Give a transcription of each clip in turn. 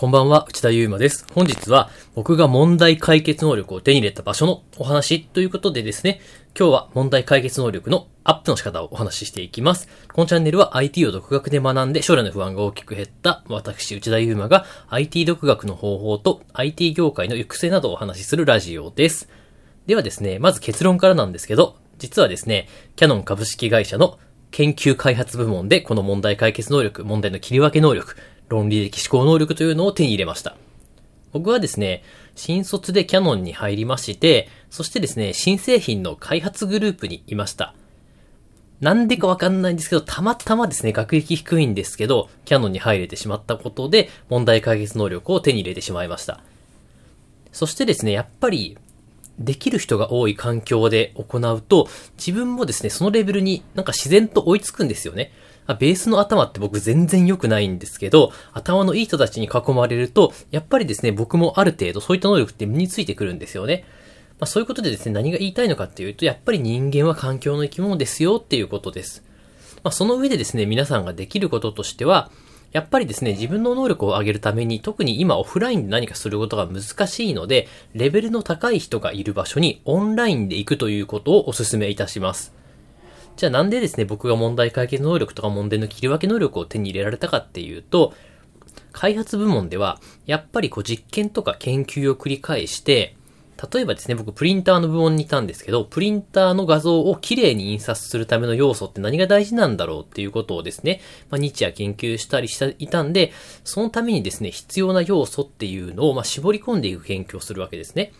こんばんは、内田祐馬です。本日は僕が問題解決能力を手に入れた場所のお話ということでですね、今日は問題解決能力のアップの仕方をお話ししていきます。このチャンネルは IT を独学で学んで将来の不安が大きく減った私、内田祐馬が IT 独学の方法と IT 業界の行く末などをお話しするラジオです。ではですね、まず結論からなんですけど、実はですね、キャノン株式会社の研究開発部門でこの問題解決能力、問題の切り分け能力、論理的思考能力というのを手に入れました。僕はですね、新卒でキャノンに入りまして、そしてですね、新製品の開発グループにいました。なんでかわかんないんですけど、たまたまですね、学歴低いんですけど、キャノンに入れてしまったことで、問題解決能力を手に入れてしまいました。そしてですね、やっぱり、できる人が多い環境で行うと、自分もですね、そのレベルになんか自然と追いつくんですよね。ベースの頭って僕全然良くないんですけど、頭のいい人たちに囲まれると、やっぱりですね、僕もある程度そういった能力って身についてくるんですよね。まあ、そういうことでですね、何が言いたいのかっていうと、やっぱり人間は環境の生き物ですよっていうことです。まあ、その上でですね、皆さんができることとしては、やっぱりですね、自分の能力を上げるために、特に今オフラインで何かすることが難しいので、レベルの高い人がいる場所にオンラインで行くということをお勧めいたします。じゃあなんでですね、僕が問題解決能力とか問題の切り分け能力を手に入れられたかっていうと、開発部門では、やっぱりこう実験とか研究を繰り返して、例えばですね、僕プリンターの部門にいたんですけど、プリンターの画像をきれいに印刷するための要素って何が大事なんだろうっていうことをですね、まあ、日夜研究したりしていたんで、そのためにですね、必要な要素っていうのを、ま、絞り込んでいく研究をするわけですね。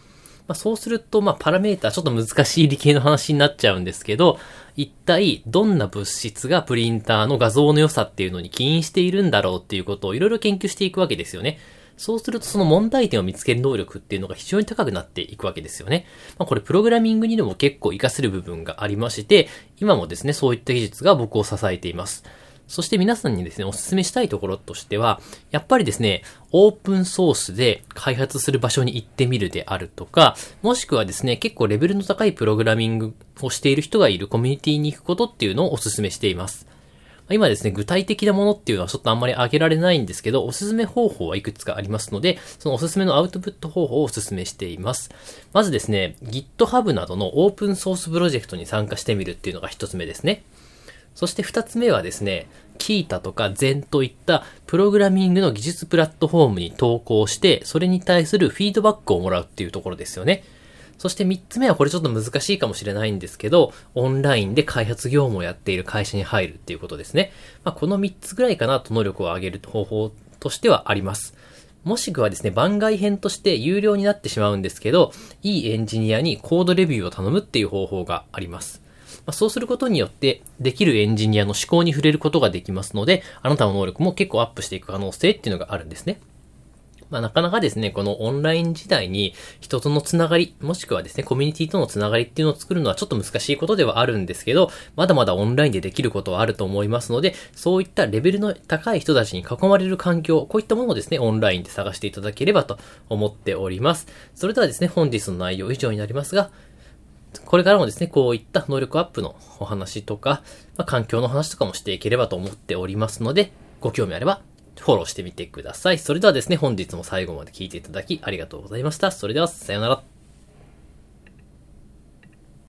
まあ、そうすると、まあ、パラメータちょっと難しい理系の話になっちゃうんですけど、一体どんな物質がプリンターの画像の良さっていうのに起因しているんだろうっていうことをいろいろ研究していくわけですよね。そうするとその問題点を見つける能力っていうのが非常に高くなっていくわけですよね。まあ、これプログラミングにでも結構活かせる部分がありまして、今もですね、そういった技術が僕を支えています。そして皆さんにですね、お勧めしたいところとしては、やっぱりですね、オープンソースで開発する場所に行ってみるであるとか、もしくはですね、結構レベルの高いプログラミングをしている人がいるコミュニティに行くことっていうのをお勧めしています。今ですね、具体的なものっていうのはちょっとあんまり挙げられないんですけど、おすすめ方法はいくつかありますので、そのおすすめのアウトプット方法をお勧めしています。まずですね、GitHub などのオープンソースプロジェクトに参加してみるっていうのが一つ目ですね。そして二つ目はですね、キータとかゼンといったプログラミングの技術プラットフォームに投稿して、それに対するフィードバックをもらうっていうところですよね。そして3つ目はこれちょっと難しいかもしれないんですけど、オンラインで開発業務をやっている会社に入るっていうことですね。まあ、この3つぐらいかなと能力を上げる方法としてはあります。もしくはですね、番外編として有料になってしまうんですけど、いいエンジニアにコードレビューを頼むっていう方法があります。まあ、そうすることによって、できるエンジニアの思考に触れることができますので、あなたの能力も結構アップしていく可能性っていうのがあるんですね。まあ、なかなかですね、このオンライン時代に人とのつながり、もしくはですね、コミュニティとのつながりっていうのを作るのはちょっと難しいことではあるんですけど、まだまだオンラインでできることはあると思いますので、そういったレベルの高い人たちに囲まれる環境、こういったものをですね、オンラインで探していただければと思っております。それではですね、本日の内容以上になりますが、これからもですね、こういった能力アップのお話とか、まあ、環境の話とかもしていければと思っておりますので、ご興味あればフォローしてみてください。それではですね、本日も最後まで聴いていただきありがとうございました。それでは、さようなら。